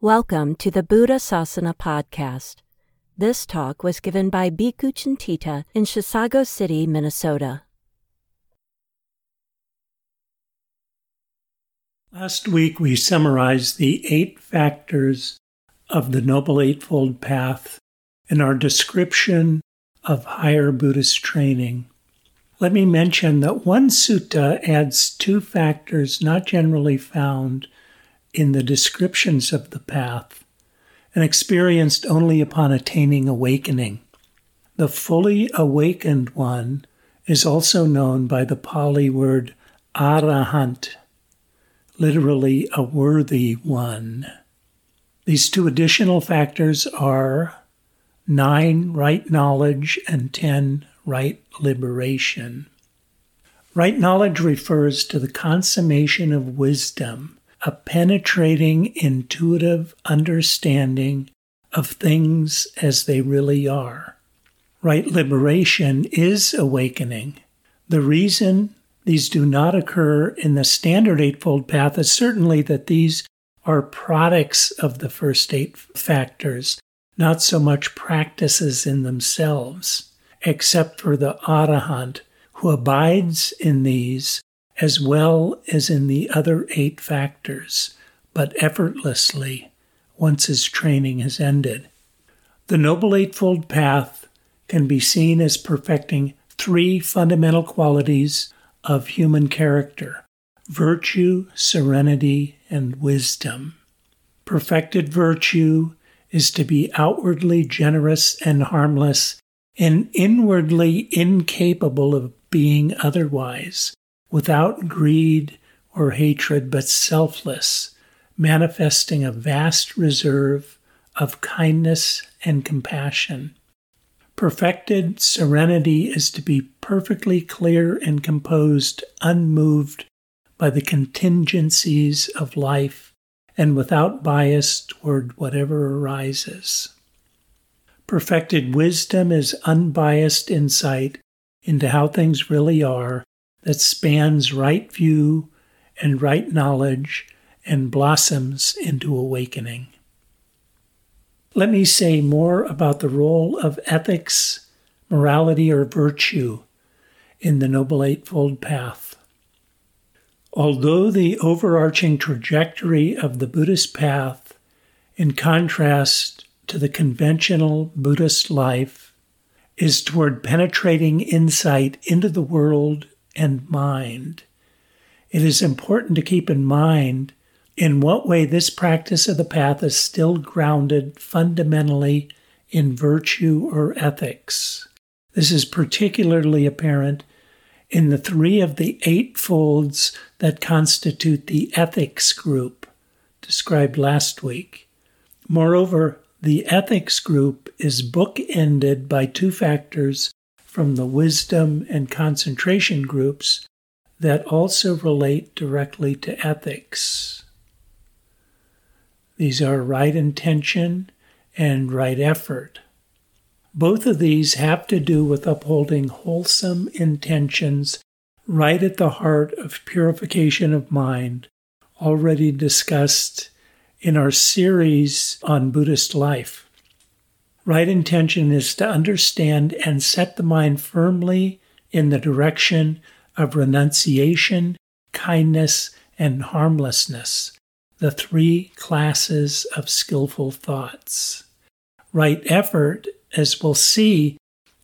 Welcome to the Buddha Sasana podcast. This talk was given by Bhikkhu Cintita in Chisago City, Minnesota. Last week we summarized the eight factors of the Noble Eightfold Path in our description of higher Buddhist training. Let me mention that one sutta adds two factors not generally found in the descriptions of the path and experienced only upon attaining awakening. The fully awakened one is also known by the Pali word arahant, literally a worthy one. These two additional factors are nine right knowledge and ten right liberation. Right knowledge refers to the consummation of wisdom a penetrating, intuitive understanding of things as they really are. Right liberation is awakening. The reason these do not occur in the standard Eightfold Path is certainly that these are products of the first eight factors, not so much practices in themselves, except for the Arahant who abides in these as well as in the other eight factors, but effortlessly once his training has ended. The Noble Eightfold Path can be seen as perfecting three fundamental qualities of human character virtue, serenity, and wisdom. Perfected virtue is to be outwardly generous and harmless and inwardly incapable of being otherwise without greed or hatred, but selfless, manifesting a vast reserve of kindness and compassion. Perfected serenity is to be perfectly clear and composed, unmoved by the contingencies of life, and without bias toward whatever arises. Perfected wisdom is unbiased insight into how things really are that spans right view and right knowledge and blossoms into awakening. Let me say more about the role of ethics, morality, or virtue in the Noble Eightfold Path. Although the overarching trajectory of the Buddhist path, in contrast to the conventional Buddhist life, is toward penetrating insight into the world and mind. It is important to keep in mind in what way this practice of the path is still grounded fundamentally in virtue or ethics. This is particularly apparent in the three of the eight folds that constitute the ethics group described last week. Moreover, the ethics group is bookended by two factors from the wisdom and concentration groups that also relate directly to ethics. These are right intention and right effort. Both of these have to do with upholding wholesome intentions right at the heart of purification of mind, already discussed in our series on Buddhist life. Right intention is to understand and set the mind firmly in the direction of renunciation, kindness, and harmlessness, the three classes of skillful thoughts. Right effort, as we'll see,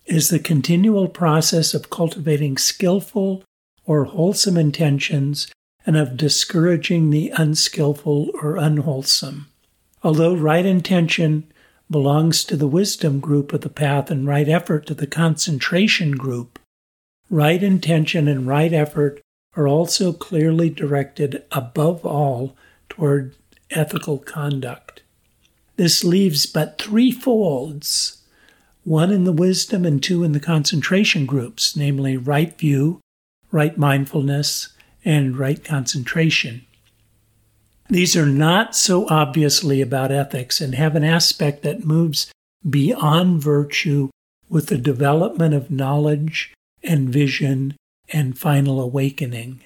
is the continual process of cultivating skillful or wholesome intentions and of discouraging the unskillful or unwholesome. Although right intention belongs to the wisdom group of the path and right effort to the concentration group. Right intention and right effort are also clearly directed above all toward ethical conduct. This leaves but three folds one in the wisdom and two in the concentration groups, namely right view, right mindfulness, and right concentration. These are not so obviously about ethics and have an aspect that moves beyond virtue with the development of knowledge and vision and final awakening.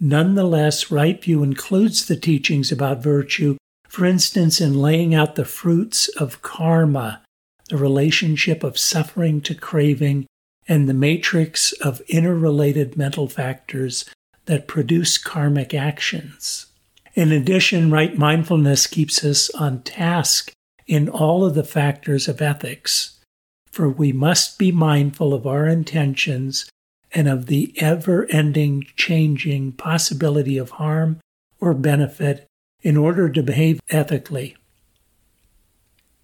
Nonetheless, right view includes the teachings about virtue, for instance, in laying out the fruits of karma, the relationship of suffering to craving, and the matrix of interrelated mental factors that produce karmic actions. In addition, right mindfulness keeps us on task in all of the factors of ethics, for we must be mindful of our intentions and of the ever ending changing possibility of harm or benefit in order to behave ethically.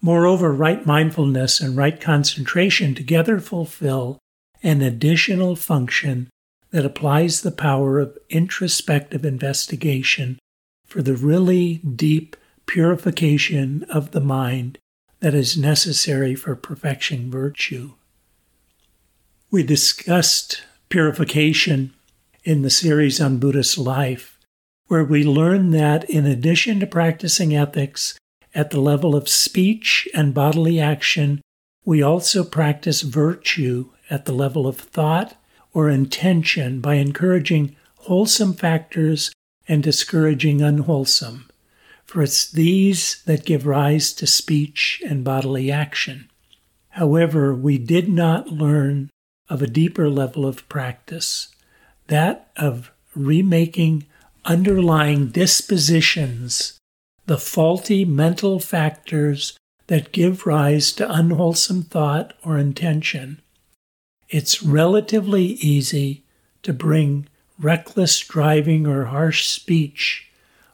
Moreover, right mindfulness and right concentration together fulfill an additional function that applies the power of introspective investigation for the really deep purification of the mind that is necessary for perfecting virtue. We discussed purification in the series on Buddhist life, where we learn that in addition to practicing ethics at the level of speech and bodily action, we also practice virtue at the level of thought or intention by encouraging wholesome factors and discouraging unwholesome, for it's these that give rise to speech and bodily action. However, we did not learn of a deeper level of practice, that of remaking underlying dispositions, the faulty mental factors that give rise to unwholesome thought or intention. It's relatively easy to bring reckless driving or harsh speech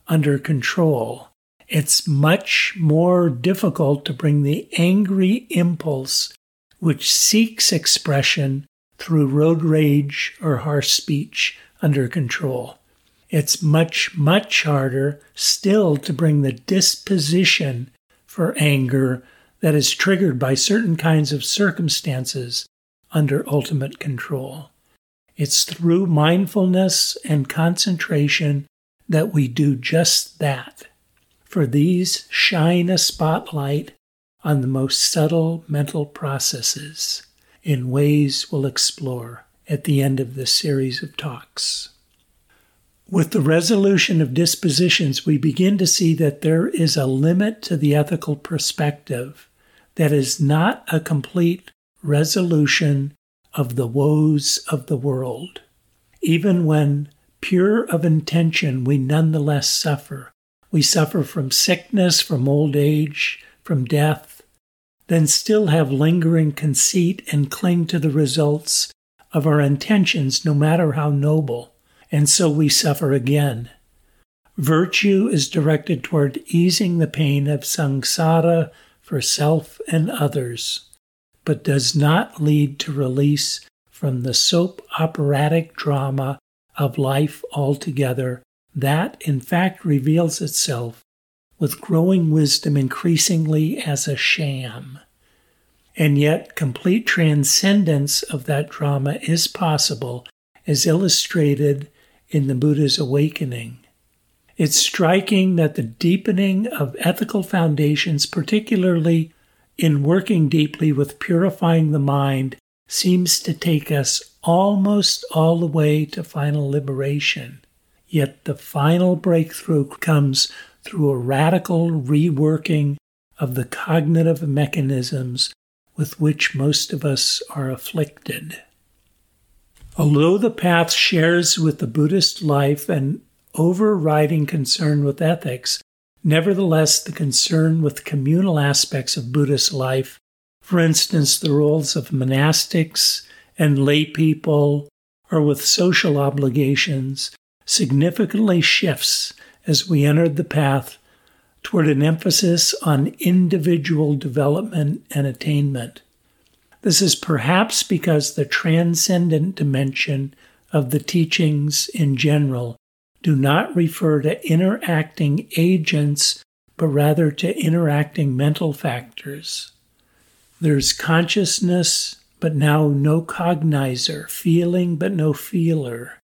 under control. It's much more difficult to bring the angry impulse which seeks expression through road rage or harsh speech under control. It's much, much harder still to bring the disposition for anger that is triggered by certain kinds of circumstances under ultimate control. It's through mindfulness and concentration that we do just that. For these shine a spotlight on the most subtle mental processes in ways we'll explore at the end of this series of talks. With the resolution of dispositions, we begin to see that there is a limit to the ethical perspective that is not a complete resolution of the woes of the world. Even when pure of intention, we nonetheless suffer. We suffer from sickness, from old age, from death, then still have lingering conceit and cling to the results of our intentions, no matter how noble, and so we suffer again. Virtue is directed toward easing the pain of samsara for self and others but does not lead to release from the soap operatic drama of life altogether, that in fact reveals itself with growing wisdom increasingly as a sham. And yet, complete transcendence of that drama is possible, as illustrated in the Buddha's awakening. It's striking that the deepening of ethical foundations, particularly in working deeply with purifying the mind seems to take us almost all the way to final liberation. Yet the final breakthrough comes through a radical reworking of the cognitive mechanisms with which most of us are afflicted. Although the path shares with the Buddhist life an overriding concern with ethics, Nevertheless, the concern with communal aspects of Buddhist life, for instance, the roles of monastics and lay people, or with social obligations, significantly shifts as we entered the path toward an emphasis on individual development and attainment. This is perhaps because the transcendent dimension of the teachings in general do not refer to interacting agents, but rather to interacting mental factors. There's consciousness, but now no cognizer, feeling, but no feeler.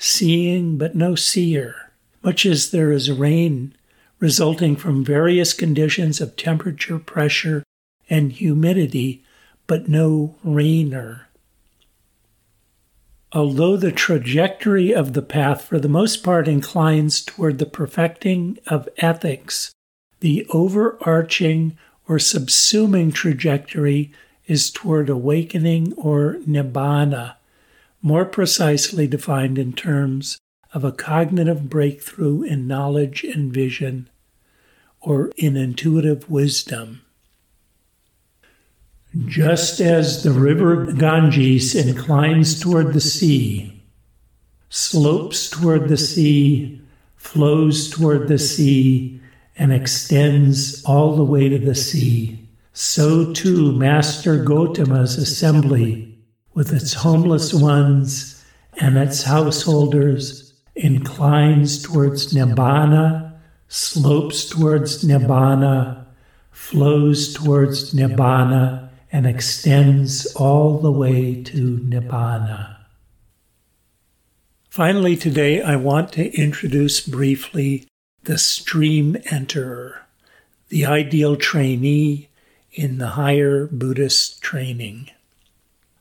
seeing but no seer, much as there is rain resulting from various conditions of temperature, pressure, and humidity, but no rainer. Although the trajectory of the path for the most part inclines toward the perfecting of ethics, the overarching or subsuming trajectory is toward awakening or nibbana, more precisely defined in terms of a cognitive breakthrough in knowledge and vision, or in intuitive wisdom. Just as the river Ganges inclines toward the sea, slopes toward the sea, flows toward the sea, and extends all the way to the sea, so too Master Gotama's assembly, with its homeless ones and its householders, inclines towards Nibbana, slopes towards Nibbana, flows towards Nibbana, and extends all the way to Nibbana. Finally, today I want to introduce briefly the stream enterer, the ideal trainee in the higher Buddhist training.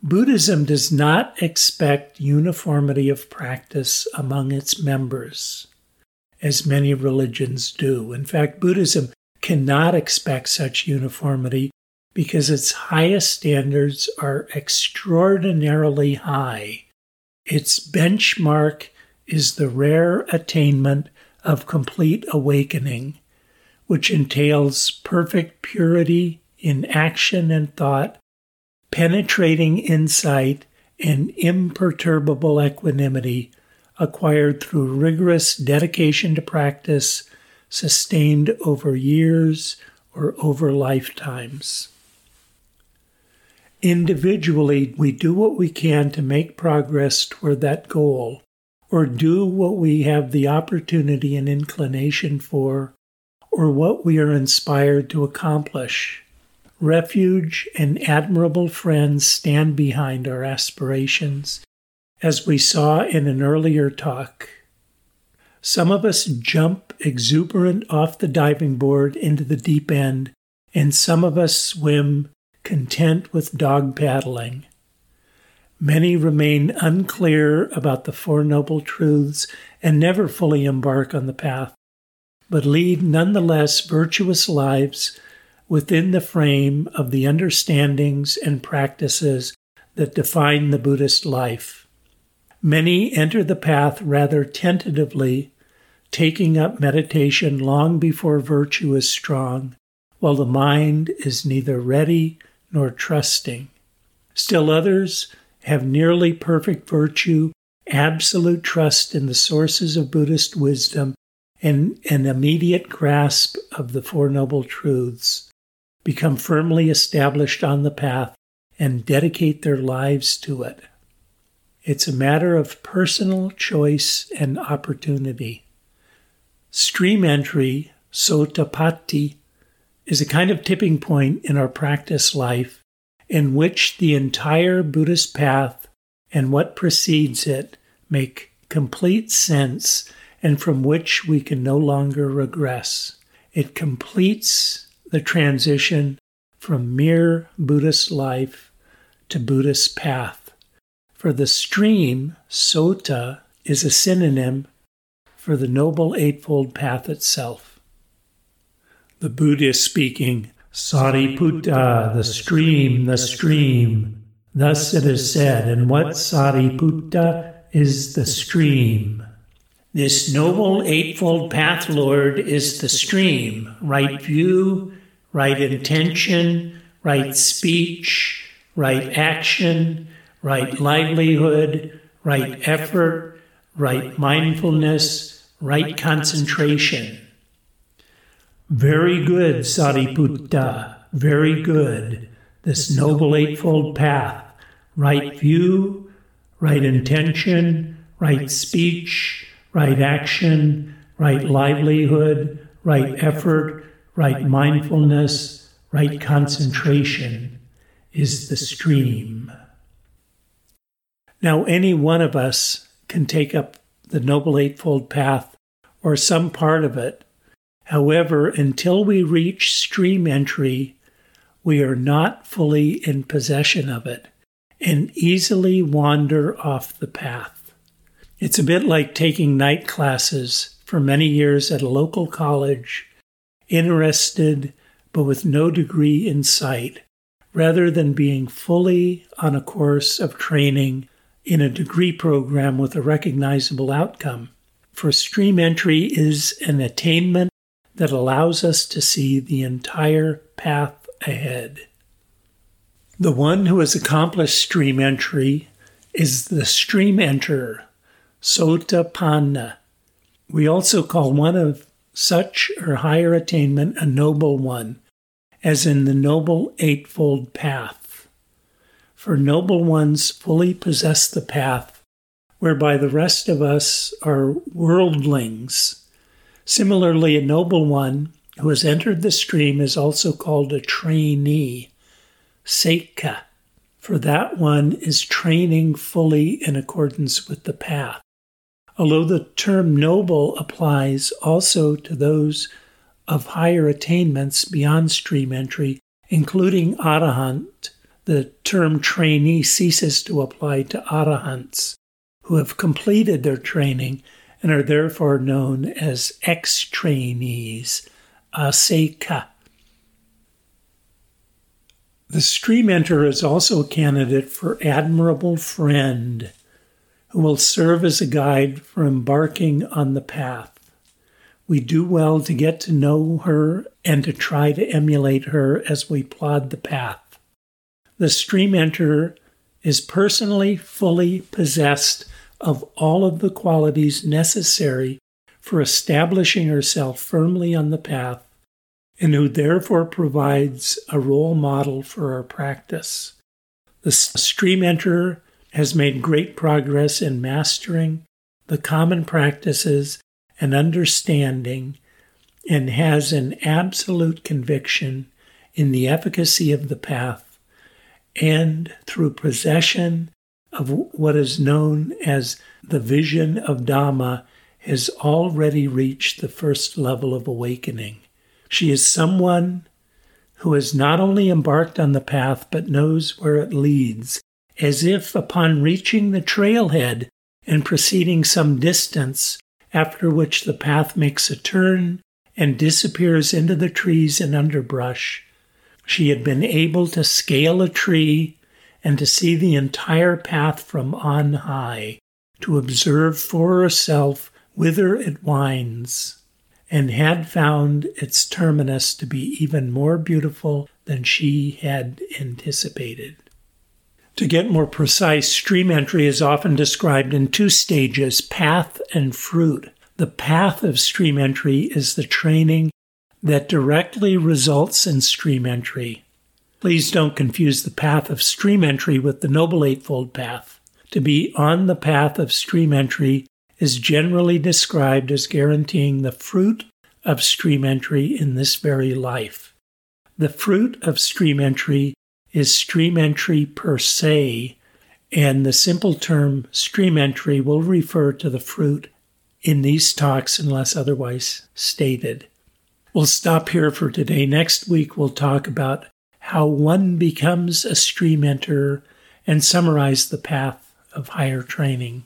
Buddhism does not expect uniformity of practice among its members, as many religions do. In fact, Buddhism cannot expect such uniformity because its highest standards are extraordinarily high. Its benchmark is the rare attainment of complete awakening, which entails perfect purity in action and thought penetrating insight, and imperturbable equanimity acquired through rigorous dedication to practice sustained over years or over lifetimes. Individually, we do what we can to make progress toward that goal, or do what we have the opportunity and inclination for, or what we are inspired to accomplish. Refuge and admirable friends stand behind our aspirations, as we saw in an earlier talk. Some of us jump exuberant off the diving board into the deep end, and some of us swim content with dog paddling. Many remain unclear about the Four Noble Truths and never fully embark on the path, but lead nonetheless virtuous lives within the frame of the understandings and practices that define the Buddhist life. Many enter the path rather tentatively, taking up meditation long before virtue is strong, while the mind is neither ready nor trusting. Still others have nearly perfect virtue, absolute trust in the sources of Buddhist wisdom, and an immediate grasp of the Four Noble Truths become firmly established on the path, and dedicate their lives to it. It's a matter of personal choice and opportunity. Stream entry, sotapatti, is a kind of tipping point in our practice life in which the entire Buddhist path and what precedes it make complete sense and from which we can no longer regress. It completes the transition from mere Buddhist life to Buddhist path. For the stream, sota, is a synonym for the Noble Eightfold Path itself. The Buddha is speaking, Sariputta, the stream, the stream. Thus it is said, and what Sariputta is the stream. This noble eightfold path, Lord, is the stream, right view, right intention, right speech, right action, right livelihood, right effort, right mindfulness, right concentration. Very good, Sariputta, very good. This noble eightfold path, right view, right intention, right speech, right action, right livelihood, right effort, right mindfulness, right concentration is the stream. Now, any one of us can take up the Noble Eightfold Path or some part of it. However, until we reach stream entry, we are not fully in possession of it and easily wander off the path. It's a bit like taking night classes for many years at a local college, interested but with no degree in sight, rather than being fully on a course of training in a degree program with a recognizable outcome. For stream entry is an attainment that allows us to see the entire path ahead. The one who has accomplished stream entry is the stream enterer, Sotapanna. We also call one of such or higher attainment a noble one, as in the Noble Eightfold Path. For noble ones fully possess the path, whereby the rest of us are worldlings. Similarly, a noble one who has entered the stream is also called a trainee Sekha, for that one is training fully in accordance with the path. Although the term noble applies also to those of higher attainments beyond stream entry, including arahant, the term trainee ceases to apply to arahants who have completed their training and are therefore known as ex trainees, asekha. The stream enterer is also a candidate for admirable friend who will serve as a guide for embarking on the path. We do well to get to know her and to try to emulate her as we plod the path. The stream enterer is personally fully possessed of all of the qualities necessary for establishing herself firmly on the path and who therefore provides a role model for our practice. The stream enterer has made great progress in mastering the common practices and understanding and has an absolute conviction in the efficacy of the path and through possession of what is known as the vision of Dhamma has already reached the first level of awakening. She is someone who has not only embarked on the path but knows where it leads, as if upon reaching the trailhead and proceeding some distance, after which the path makes a turn and disappears into the trees and underbrush, she had been able to scale a tree and to see the entire path from on high, to observe for herself whither it winds and had found its terminus to be even more beautiful than she had anticipated. To get more precise, stream entry is often described in two stages path and fruit. The path of stream entry is the training that directly results in stream entry. Please don't confuse the path of stream entry with the Noble Eightfold Path. To be on the path of stream entry is generally described as guaranteeing the fruit of stream entry in this very life. The fruit of stream entry is stream entry per se, and the simple term stream entry will refer to the fruit in these talks unless otherwise stated. We'll stop here for today. Next week, we'll talk about how one becomes a stream enterer and summarize the path of higher training.